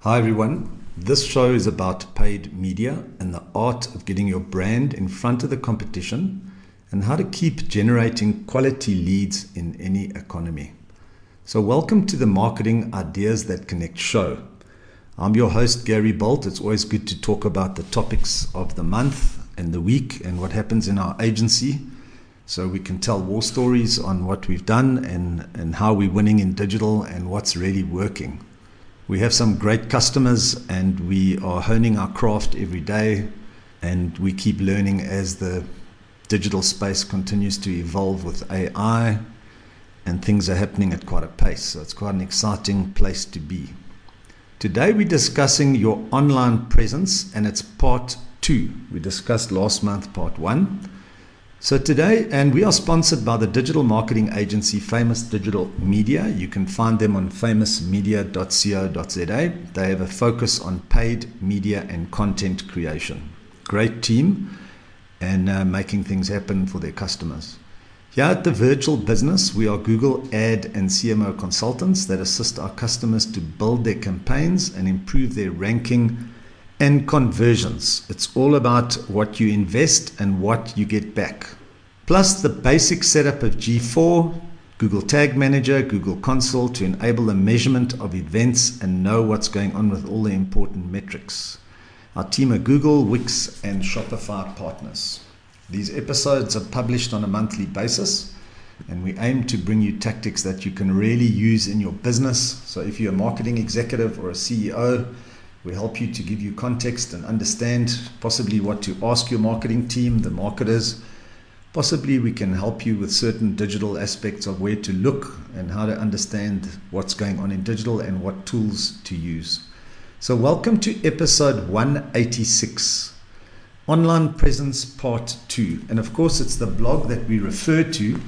Hi, everyone. This show is about paid media and the art of getting your brand in front of the competition and how to keep generating quality leads in any economy. So, welcome to the Marketing Ideas That Connect show. I'm your host, Gary Bolt. It's always good to talk about the topics of the month and the week and what happens in our agency so we can tell war stories on what we've done and, and how we're winning in digital and what's really working. We have some great customers and we are honing our craft every day and we keep learning as the digital space continues to evolve with AI and things are happening at quite a pace. So it's quite an exciting place to be. Today we're discussing your online presence and it's part two. We discussed last month part one. So today, and we are sponsored by the digital marketing agency Famous Digital Media. You can find them on famousmedia.co.za. They have a focus on paid media and content creation. Great team and uh, making things happen for their customers. Here at the virtual business, we are Google ad and CMO consultants that assist our customers to build their campaigns and improve their ranking and conversions. It's all about what you invest and what you get back. Plus the basic setup of G4, Google Tag Manager, Google Console to enable the measurement of events and know what's going on with all the important metrics. Our team are Google, Wix, and Shopify partners. These episodes are published on a monthly basis, and we aim to bring you tactics that you can really use in your business. So, if you're a marketing executive or a CEO, we help you to give you context and understand possibly what to ask your marketing team, the marketers. Possibly we can help you with certain digital aspects of where to look and how to understand what's going on in digital and what tools to use. So, welcome to episode 186 Online Presence Part 2. And of course, it's the blog that we refer to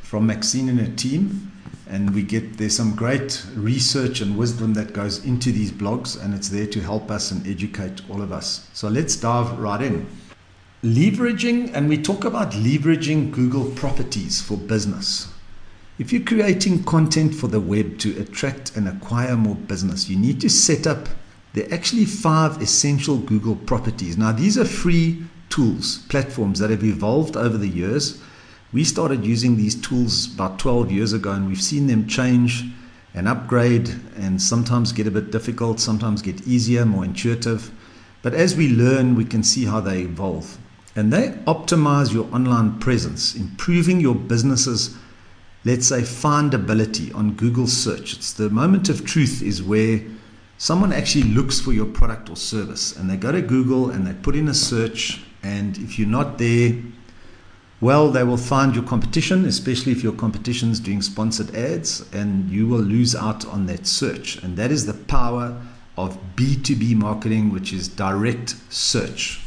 from Maxine and her team and we get there's some great research and wisdom that goes into these blogs and it's there to help us and educate all of us. So let's dive right in. Leveraging and we talk about leveraging google properties for business. If you're creating content for the web to attract and acquire more business you need to set up there are actually five essential google properties. Now these are free tools platforms that have evolved over the years we started using these tools about 12 years ago, and we've seen them change and upgrade and sometimes get a bit difficult, sometimes get easier, more intuitive. But as we learn, we can see how they evolve. And they optimize your online presence, improving your business's, let's say, findability on Google search. It's the moment of truth is where someone actually looks for your product or service and they go to Google and they put in a search. And if you're not there, well, they will find your competition, especially if your competition is doing sponsored ads, and you will lose out on that search. And that is the power of B2B marketing, which is direct search.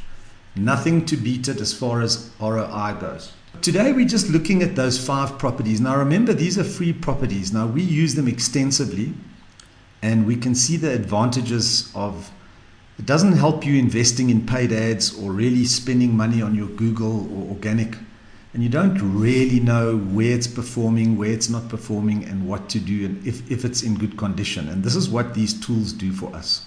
Nothing to beat it as far as ROI goes. Today, we're just looking at those five properties. Now, remember, these are free properties. Now, we use them extensively, and we can see the advantages of it doesn't help you investing in paid ads or really spending money on your Google or organic and you don't really know where it's performing, where it's not performing, and what to do, and if, if it's in good condition. And this is what these tools do for us.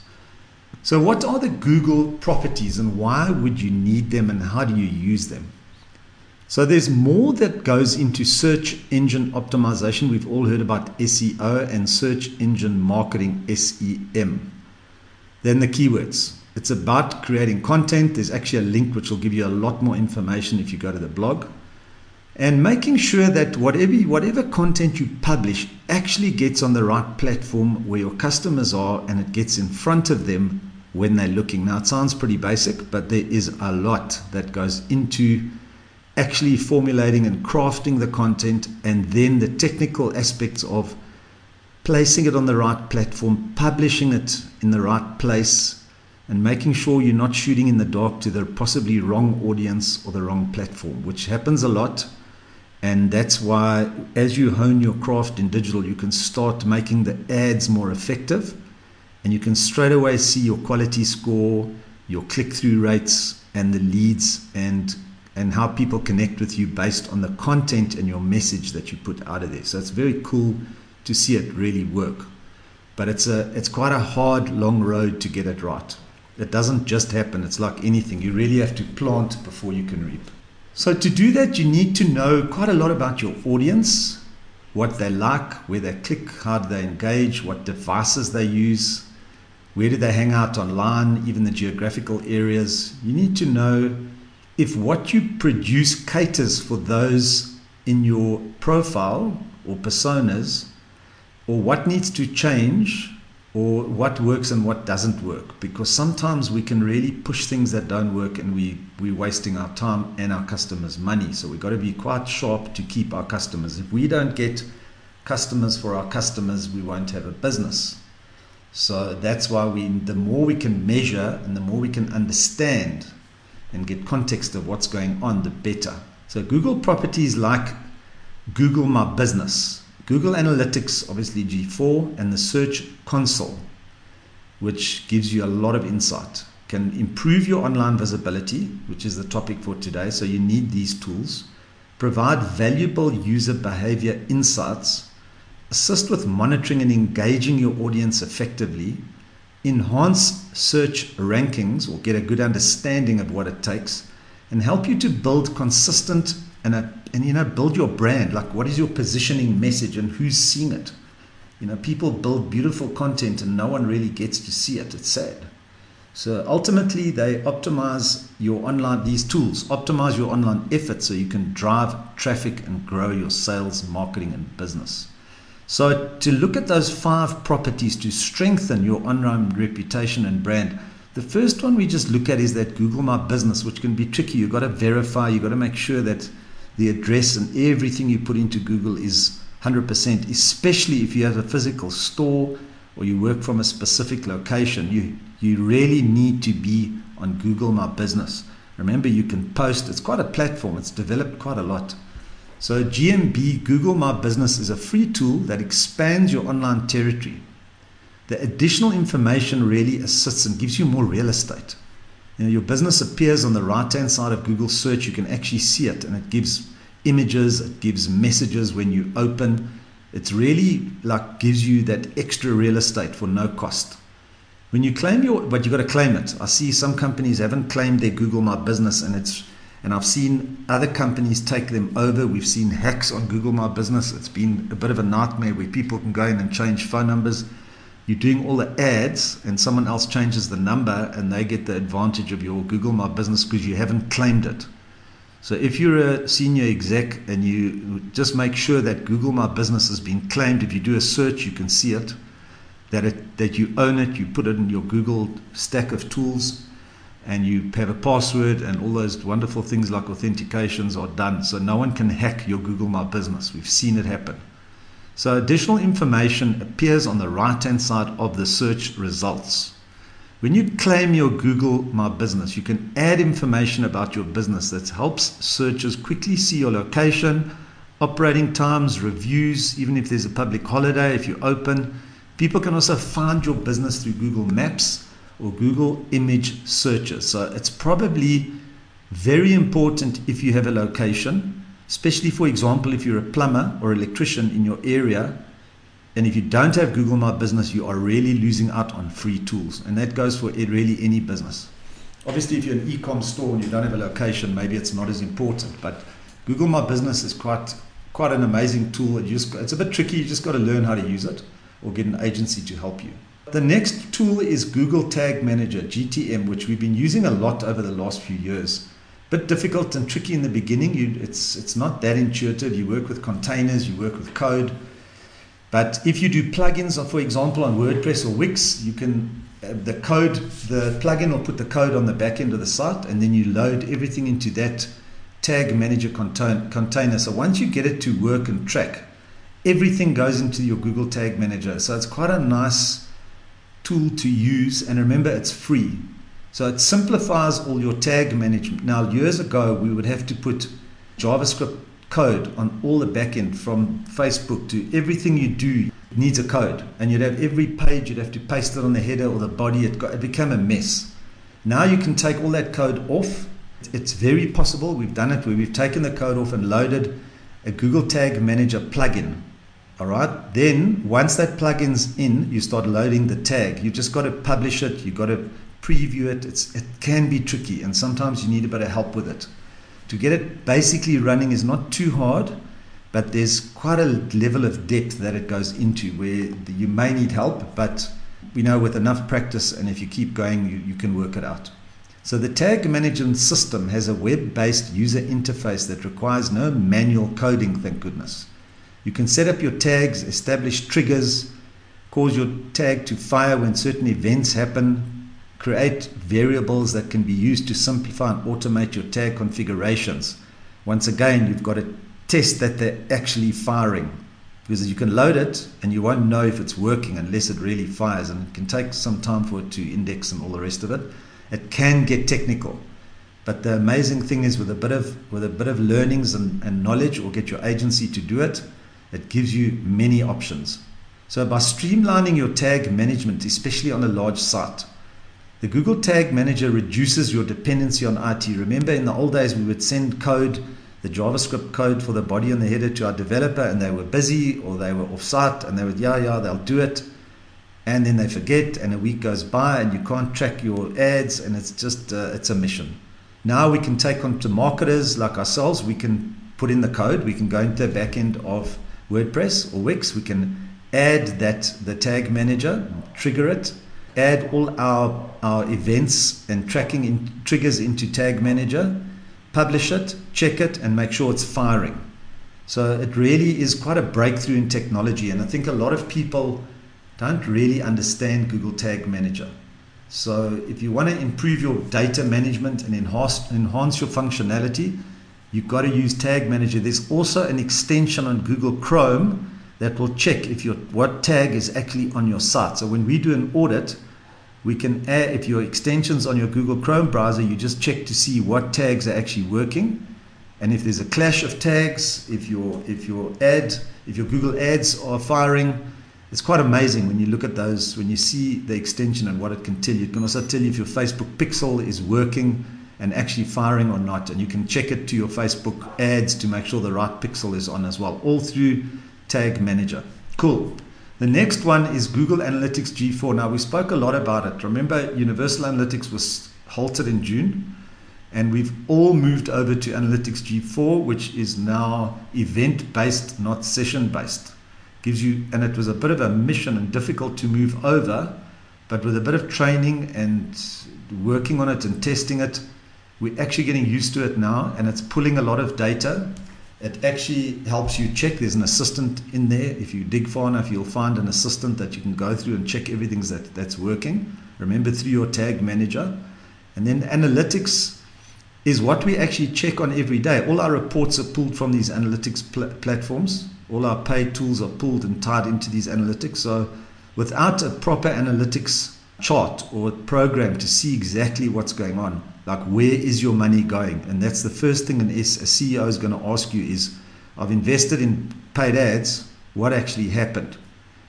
So, what are the Google properties, and why would you need them, and how do you use them? So, there's more that goes into search engine optimization. We've all heard about SEO and search engine marketing, SEM, than the keywords. It's about creating content. There's actually a link which will give you a lot more information if you go to the blog and making sure that whatever whatever content you publish actually gets on the right platform where your customers are and it gets in front of them when they're looking. Now it sounds pretty basic but there is a lot that goes into actually formulating and crafting the content and then the technical aspects of placing it on the right platform publishing it in the right place and making sure you're not shooting in the dark to the possibly wrong audience or the wrong platform which happens a lot and that's why, as you hone your craft in digital, you can start making the ads more effective and you can straight away see your quality score, your click through rates, and the leads, and, and how people connect with you based on the content and your message that you put out of there. So it's very cool to see it really work. but it's a it's quite a hard long road to get it right. It doesn't just happen. It's like anything. You really have to plant before you can reap. So to do that, you need to know quite a lot about your audience, what they like, where they click, how do they engage, what devices they use, where do they hang out online, even the geographical areas. You need to know if what you produce caters for those in your profile or personas, or what needs to change, or what works and what doesn't work. Because sometimes we can really push things that don't work and we, we're wasting our time and our customers' money. So we've got to be quite sharp to keep our customers. If we don't get customers for our customers, we won't have a business. So that's why we the more we can measure and the more we can understand and get context of what's going on, the better. So Google properties like Google My Business, Google Analytics, obviously G4, and the Search Console, which gives you a lot of insight, can improve your online visibility, which is the topic for today. So you need these tools. Provide valuable user behavior insights assist with monitoring and engaging your audience effectively, enhance search rankings or get a good understanding of what it takes, and help you to build consistent and, and you know build your brand. Like what is your positioning message and who's seeing it? You know, people build beautiful content and no one really gets to see it. It's sad. So ultimately, they optimize your online, these tools optimize your online efforts so you can drive traffic and grow your sales, marketing, and business. So, to look at those five properties to strengthen your online reputation and brand, the first one we just look at is that Google My Business, which can be tricky. You've got to verify, you've got to make sure that the address and everything you put into Google is 100%, especially if you have a physical store or you work from a specific location. You, you really need to be on Google My Business. Remember, you can post, it's quite a platform, it's developed quite a lot. So, GMB, Google My Business, is a free tool that expands your online territory. The additional information really assists and gives you more real estate. You know, your business appears on the right hand side of Google search. You can actually see it, and it gives images, it gives messages when you open. It's really like gives you that extra real estate for no cost. When you claim your, but you've got to claim it. I see some companies haven't claimed their Google My Business, and it's and I've seen other companies take them over. We've seen hacks on Google My Business. It's been a bit of a nightmare where people can go in and change phone numbers. You're doing all the ads, and someone else changes the number, and they get the advantage of your Google My Business because you haven't claimed it. So if you're a senior exec and you just make sure that Google My Business has been claimed, if you do a search, you can see it, that it that you own it, you put it in your Google stack of tools and you have a password and all those wonderful things like authentications are done. So no one can hack your Google My Business. We've seen it happen. So additional information appears on the right hand side of the search results. When you claim your Google My Business, you can add information about your business that helps searchers quickly see your location, operating times, reviews, even if there's a public holiday, if you're open. People can also find your business through Google Maps or Google image searches. So it's probably very important if you have a location, especially for example, if you're a plumber or electrician in your area. And if you don't have Google My Business, you are really losing out on free tools. And that goes for really any business. Obviously, if you're an e-com store and you don't have a location, maybe it's not as important. But Google My Business is quite quite an amazing tool. Just, it's a bit tricky. You just got to learn how to use it or get an agency to help you. The next tool is Google Tag Manager, GTM, which we've been using a lot over the last few years. Bit difficult and tricky in the beginning. You, it's, it's not that intuitive. You work with containers, you work with code. But if you do plugins, or for example, on WordPress or Wix, you can uh, the code, the plugin will put the code on the back end of the site, and then you load everything into that tag manager container. So once you get it to work and track, everything goes into your Google Tag Manager. So it's quite a nice tool to use, and remember it's free. So it simplifies all your tag management. Now, years ago, we would have to put JavaScript code on all the backend from Facebook to everything you do needs a code. And you'd have every page, you'd have to paste it on the header or the body. It, got, it became a mess. Now you can take all that code off. It's very possible. We've done it where we've taken the code off and loaded a Google Tag Manager plugin All right. Then once that plugin's in, you start loading the tag. You just got to publish it. You got to preview it. It's it can be tricky, and sometimes you need a bit of help with it. To get it basically running is not too hard, but there's quite a level of depth that it goes into where you may need help, but we know with enough practice and if you keep going, you, you can work it out. So the tag management system has a web-based user interface that requires no manual coding, thank goodness. You can set up your tags, establish triggers, cause your tag to fire when certain events happen, create variables that can be used to simplify and automate your tag configurations. Once again, you've got to test that they're actually firing because you can load it and you won't know if it's working unless it really fires and it can take some time for it to index and all the rest of it it can get technical but the amazing thing is with a bit of with a bit of learnings and, and knowledge or get your agency to do it it gives you many options. So, by streamlining your tag management, especially on a large site, the Google Tag Manager reduces your dependency on IT. Remember, in the old days, we would send code, the JavaScript code for the body and the header to our developer, and they were busy or they were off site, and they would, yeah, yeah, they'll do it. And then they forget, and a week goes by, and you can't track your ads, and it's just, uh, it's a mission. Now we can take on to marketers like ourselves, we can put in the code, we can go into the back end of WordPress or Wix, we can add that the tag manager, trigger it, add all our, our events and tracking in, triggers into tag manager, publish it, check it, and make sure it's firing. So it really is quite a breakthrough in technology, and I think a lot of people don't really understand Google Tag Manager. So if you want to improve your data management and enhance, enhance your functionality, you've got to use Tag Manager. There's also an extension on Google Chrome that will check if your what tag is actually on your site. So when we do an audit, we can add if your extensions on your Google Chrome browser, you just check to see what tags are actually working. And if there's a clash of tags, if your if your ad, if your Google ads are firing, it's quite amazing when you look at those, when you see the extension and what it can tell you. It can also tell you if your Facebook pixel is working and actually firing or not. And you can check it to your Facebook ads to make sure the right pixel is on as well, all through Tag Manager. Cool. The next one is Google Analytics G4. Now, we spoke a lot about it. Remember, Universal Analytics was halted in June, and we've all moved over to Analytics G4, which is now event based, not session based. Gives you, and it was a bit of a mission and difficult to move over, but with a bit of training and working on it and testing it, we're actually getting used to it now, and it's pulling a lot of data. It actually helps you check. There's an assistant in there. If you dig far enough, you'll find an assistant that you can go through and check everything's that, that's working. Remember through your tag manager. And then analytics is what we actually check on every day. All our reports are pulled from these analytics pl- platforms. All our paid tools are pulled and tied into these analytics. So without a proper analytics chart or program to see exactly what's going on, like where is your money going? And that's the first thing an S, a ceo is going to ask you is i've invested in paid ads. What actually happened?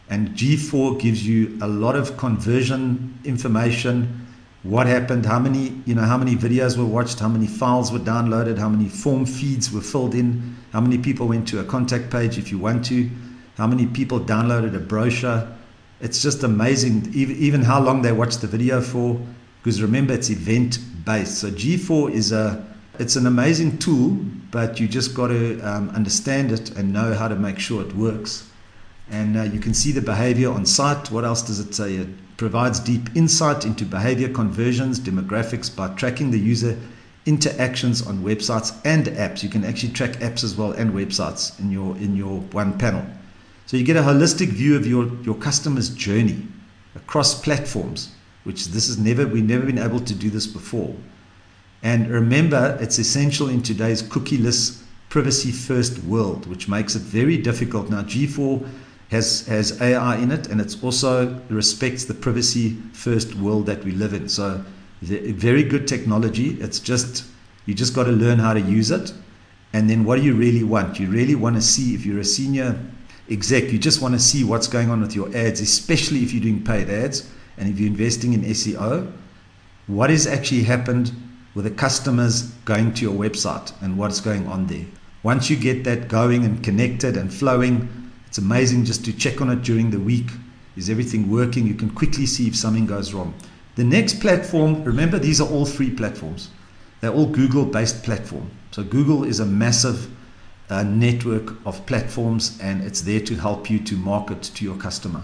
And g4 gives you a lot of conversion information. What happened? How many you know how many videos were watched? How many files were downloaded? How many form feeds were filled in? How many people went to a contact page if you want to? How many people downloaded a brochure it's just amazing even, how long they watch the video for because remember it's event based. So G4 is a it's an amazing tool, but you just got to um, understand it and know how to make sure it works. And uh, you can see the behavior on site. What else does it say? It provides deep insight into behavior conversions, demographics by tracking the user interactions on websites and apps. You can actually track apps as well and websites in your in your one panel. So you get a holistic view of your, your customer's journey across platforms which this is never we've never been able to do this before. And remember, it's essential in today's cookieless, privacy first world, which makes it very difficult. Now, G4 has, has AI in it, and it also respects the privacy first world that we live in. So, very good technology. It's just, you just got to learn how to use it. And then, what do you really want? You really want to see if you're a senior exec, you just want to see what's going on with your ads, especially if you're doing paid ads and if you're investing in SEO, what has actually happened with the customers going to your website and what's going on there. Once you get that going and connected and flowing, It's amazing just to check on it during the week. Is everything working? You can quickly see if something goes wrong. The next platform, remember, these are all free platforms. They're all Google based platform. So Google is a massive uh, network of platforms and it's there to help you to market to your customer.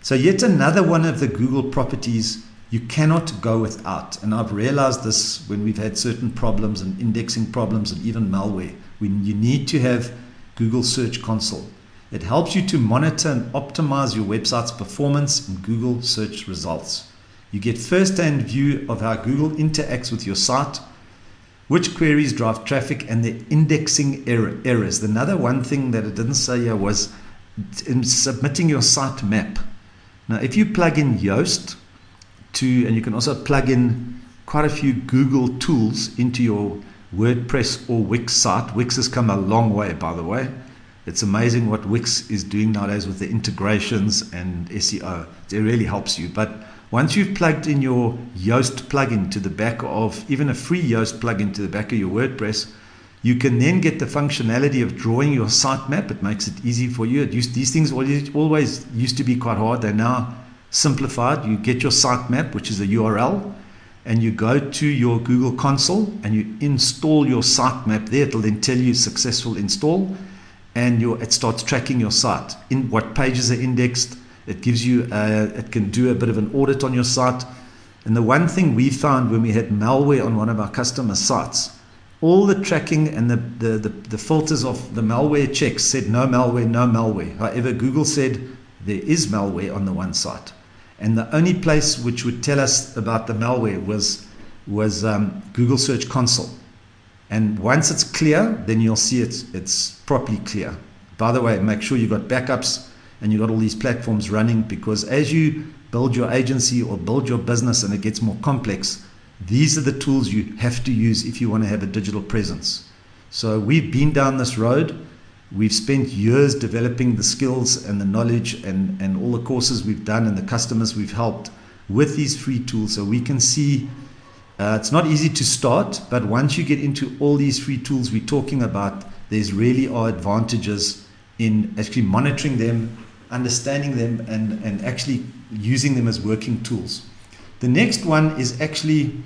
So yet another one of the Google properties you cannot go without. And I've realized this when we've had certain problems and indexing problems and even malware. When you need to have Google Search Console. It helps you to monitor and optimize your website's performance in Google search results. You get first-hand view of how Google interacts with your site, which queries drive traffic, and the indexing error, errors. Another one thing that it didn't say here was in submitting your site map. Now, if you plug in Yoast to, and you can also plug in quite a few Google tools into your WordPress or Wix site. Wix has come a long way, by the way. It's amazing what Wix is doing nowadays with the integrations and SEO. It really helps you. But once you've plugged in your Yoast plugin to the back of even a free Yoast plugin to the back of your WordPress, you can then get the functionality of drawing your sitemap. It makes it easy for you. Used, these things always used to be quite hard. They're now simplified. You get your sitemap, which is a URL, and you go to your Google console and you install your sitemap there. It'll then tell you successful install, and your, it starts tracking your site in what pages are indexed it gives you, a, it can do a bit of an audit on your site. And the one thing we found when we had malware on one of our customer sites, all the tracking and the, the, the, the filters of the malware checks said no malware, no malware. However, Google said there is malware on the one site. And the only place which would tell us about the malware was, was um, Google Search Console. And once it's clear, then you'll see it's, it's properly clear. By the way, make sure you've got backups and you've got all these platforms running because as you build your agency or build your business and it gets more complex, these are the tools you have to use if you want to have a digital presence. So we've been down this road. We've spent years developing the skills and the knowledge and, and all the courses we've done and the customers we've helped with these free tools so we can see uh, it's not easy to start, but once you get into all these free tools we're talking about, there's really are advantages in actually monitoring them understanding them and, and actually using them as working tools. The next one is actually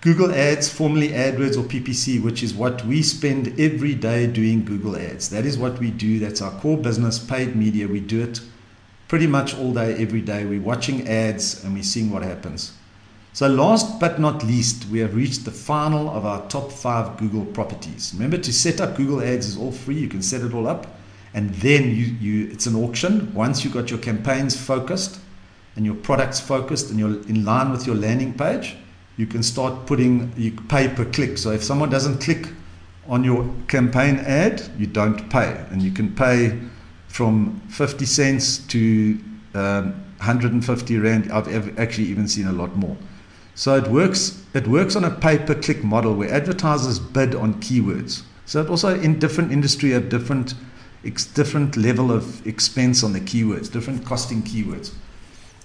Google Ads, formerly AdWords or PPC, which is what we spend every day doing Google Ads. That is what we do. That's our core business, paid media. We do it pretty much all day, every day. We're watching ads and we're seeing what happens. So, last but not least, we have reached the final of our top five Google properties. Remember, to set up Google Ads is all free. You can set it all up and then you, you it's an auction. Once you've got your campaigns focused and your products focused and you're in line with your landing page you can start putting you pay per click. So if someone doesn't click on your campaign ad you don't pay. And you can pay from 50 cents to um, 150 rand. I've actually even seen a lot more. So it works it works on a pay per click model where advertisers bid on keywords. So it also in different industry have different different level of expense on the keywords, different costing keywords.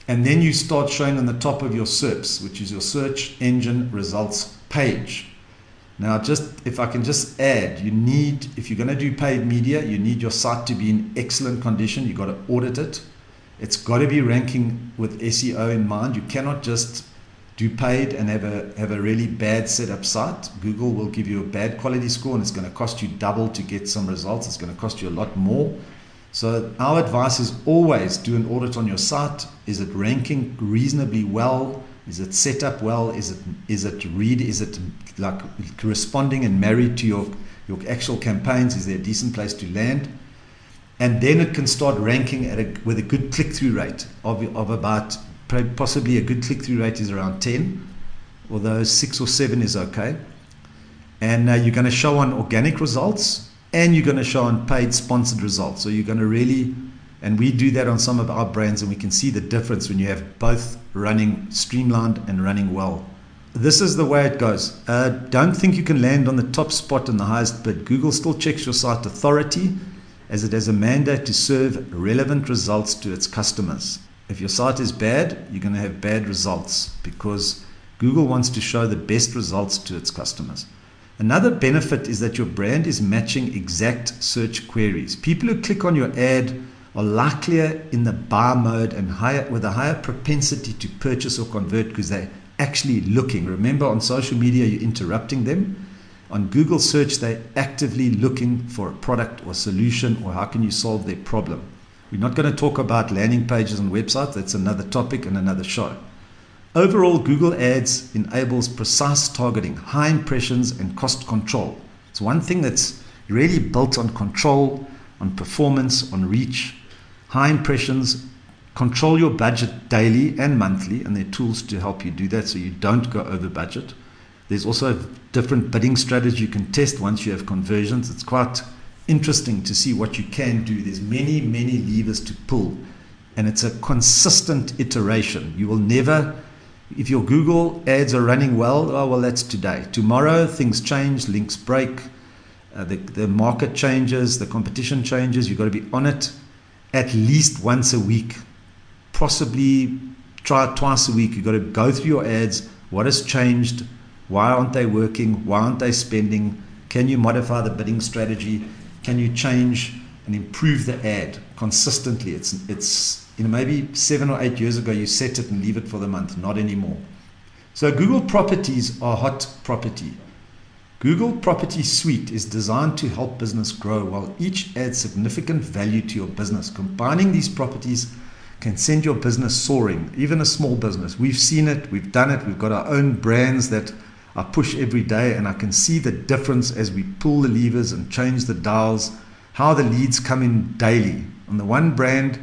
And then you start showing on the top of your SERPs, which is your search engine results page. Now, just if I can just add, you need, if you're going to do paid media, you need your site to be in excellent condition. You've got to audit it. It's got to be ranking with SEO in mind. You cannot just do paid and have a have a really bad setup site, Google will give you a bad quality score and it's going to cost you double to get some results. It's going to cost you a lot more. So our advice is always do an audit on your site. Is it ranking reasonably well? Is it set up well? Is it is it read? Is it like corresponding and married to your your actual campaigns? Is there a decent place to land? And then it can start ranking at a, with a good click through rate of, of about possibly a good click through rate is around 10, although six or seven is okay. And uh, you're going to show on organic results and you're going to show on paid sponsored results. So you're going to really, and we do that on some of our brands, and we can see the difference when you have both running streamlined and running well. This is the way it goes. Uh, don't think you can land on the top spot and the highest bid. Google still checks your site authority as it has a mandate to serve relevant results to its customers. If your site is bad, you're going to have bad results because Google wants to show the best results to its customers. Another benefit is that your brand is matching exact search queries. People who click on your ad are likelier in the buy mode and higher with a higher propensity to purchase or convert because they're actually looking. Remember on social media you're interrupting them. On Google search they're actively looking for a product or solution or how can you solve their problem. We're not going to talk about landing pages and websites, that's another topic and another show. Overall, Google Ads enables precise targeting, high impressions, and cost control. It's one thing that's really built on control, on performance, on reach, high impressions. Control your budget daily and monthly, and there are tools to help you do that so you don't go over budget. There's also a different bidding strategy you can test once you have conversions. It's quite interesting to see what you can do. There's many, many levers to pull, and it's a consistent iteration. You will never if your Google ads are running well, oh, well, that's today. Tomorrow, things change, links break, uh, the, the market changes, the competition changes. You've got to be on it at least once a week, possibly try it twice a week. You've got to go through your ads. What has changed? Why aren't they working? Why aren't they spending? Can you modify the bidding strategy? Can you change and improve the ad consistently? It's, it's you know, maybe seven or eight years ago, you set it and leave it for the month. Not anymore. So Google Properties are hot property. Google Property Suite is designed to help business grow while each adds significant value to your business. Combining these properties can send your business soaring, even a small business. We've seen it, we've done it, we've got our own brands that I push every day, and I can see the difference as we pull the levers and change the dials, how the leads come in daily. On the one brand,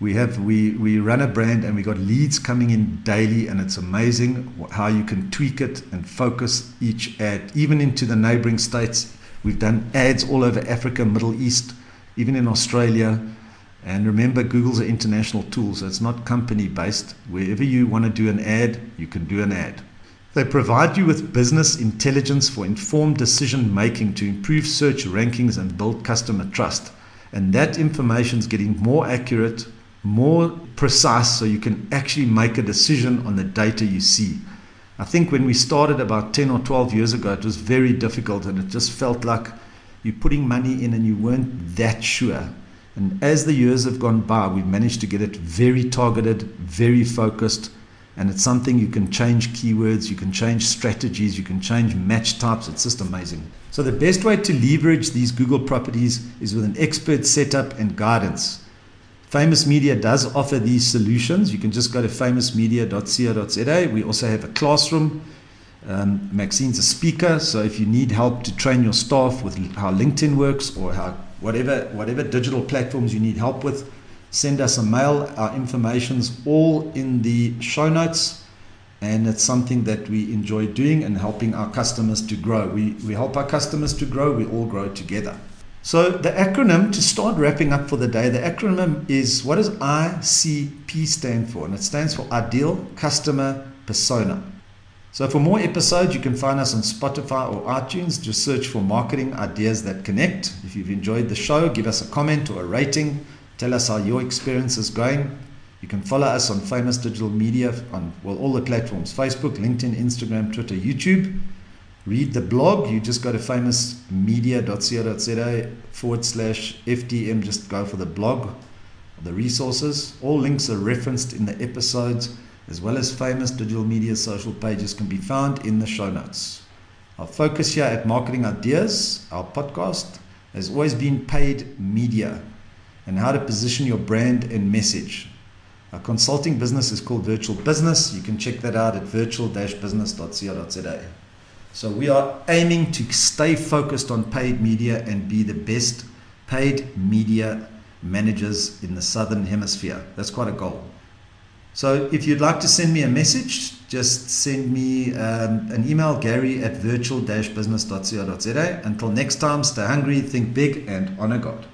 we have we we run a brand and we got leads coming in daily and it's amazing how you can tweak it and focus each ad. Even into the neighboring states we've done ads all over africa middle east even in australia. And remember google's an international tool so it's not company based wherever you want to do an ad you can do an ad they provide you with business intelligence for informed decision making to improve search rankings and build customer trust and that information is getting more accurate more precise so you can actually make a decision on the data you see. I think when we started about 10 or 12 years ago, it was very difficult and it just felt like you're putting money in and you weren't that sure. And as the years have gone by, we've managed to get it very targeted, very focused, and it's something you can change keywords, you can change strategies, you can change match types. It's just amazing. So, the best way to leverage these Google properties is with an expert setup and guidance. Famous Media does offer these solutions. You can just go to famousmedia.co.za. We also have a classroom. Um, Maxine's a speaker, so if you need help to train your staff with how LinkedIn works or how whatever whatever digital platforms you need help with, send us a mail. Our information's all in the show notes, and it's something that we enjoy doing and helping our customers to grow. We we help our customers to grow. We all grow together. So the acronym to start wrapping up for the day, the acronym is what does ICP stand for? And it stands for Ideal Customer Persona. So for more episodes, you can find us on Spotify or iTunes. Just search for marketing ideas that connect. If you've enjoyed the show, give us a comment or a rating. Tell us how your experience is going. You can follow us on Famous Digital Media on well all the platforms: Facebook, LinkedIn, Instagram, Twitter, YouTube read the blog, you just go to famousmedia.co.za forward slash FDM, just go for the blog, the resources. All links are referenced in the episodes, as well as famous digital media social pages can be found in the show notes. Our focus here at Marketing Ideas, our podcast, has always been paid media and how to position your brand and message. Our consulting business is called Virtual Business. You can check that out at virtual-business.co.za. So we are aiming to stay focused on paid media and be the best paid media managers in the southern hemisphere. That's quite a goal. So if you'd like to send me a message, just send me um, an email, gary at virtual-business.co.za. Until next time, stay hungry, think big, and honor God.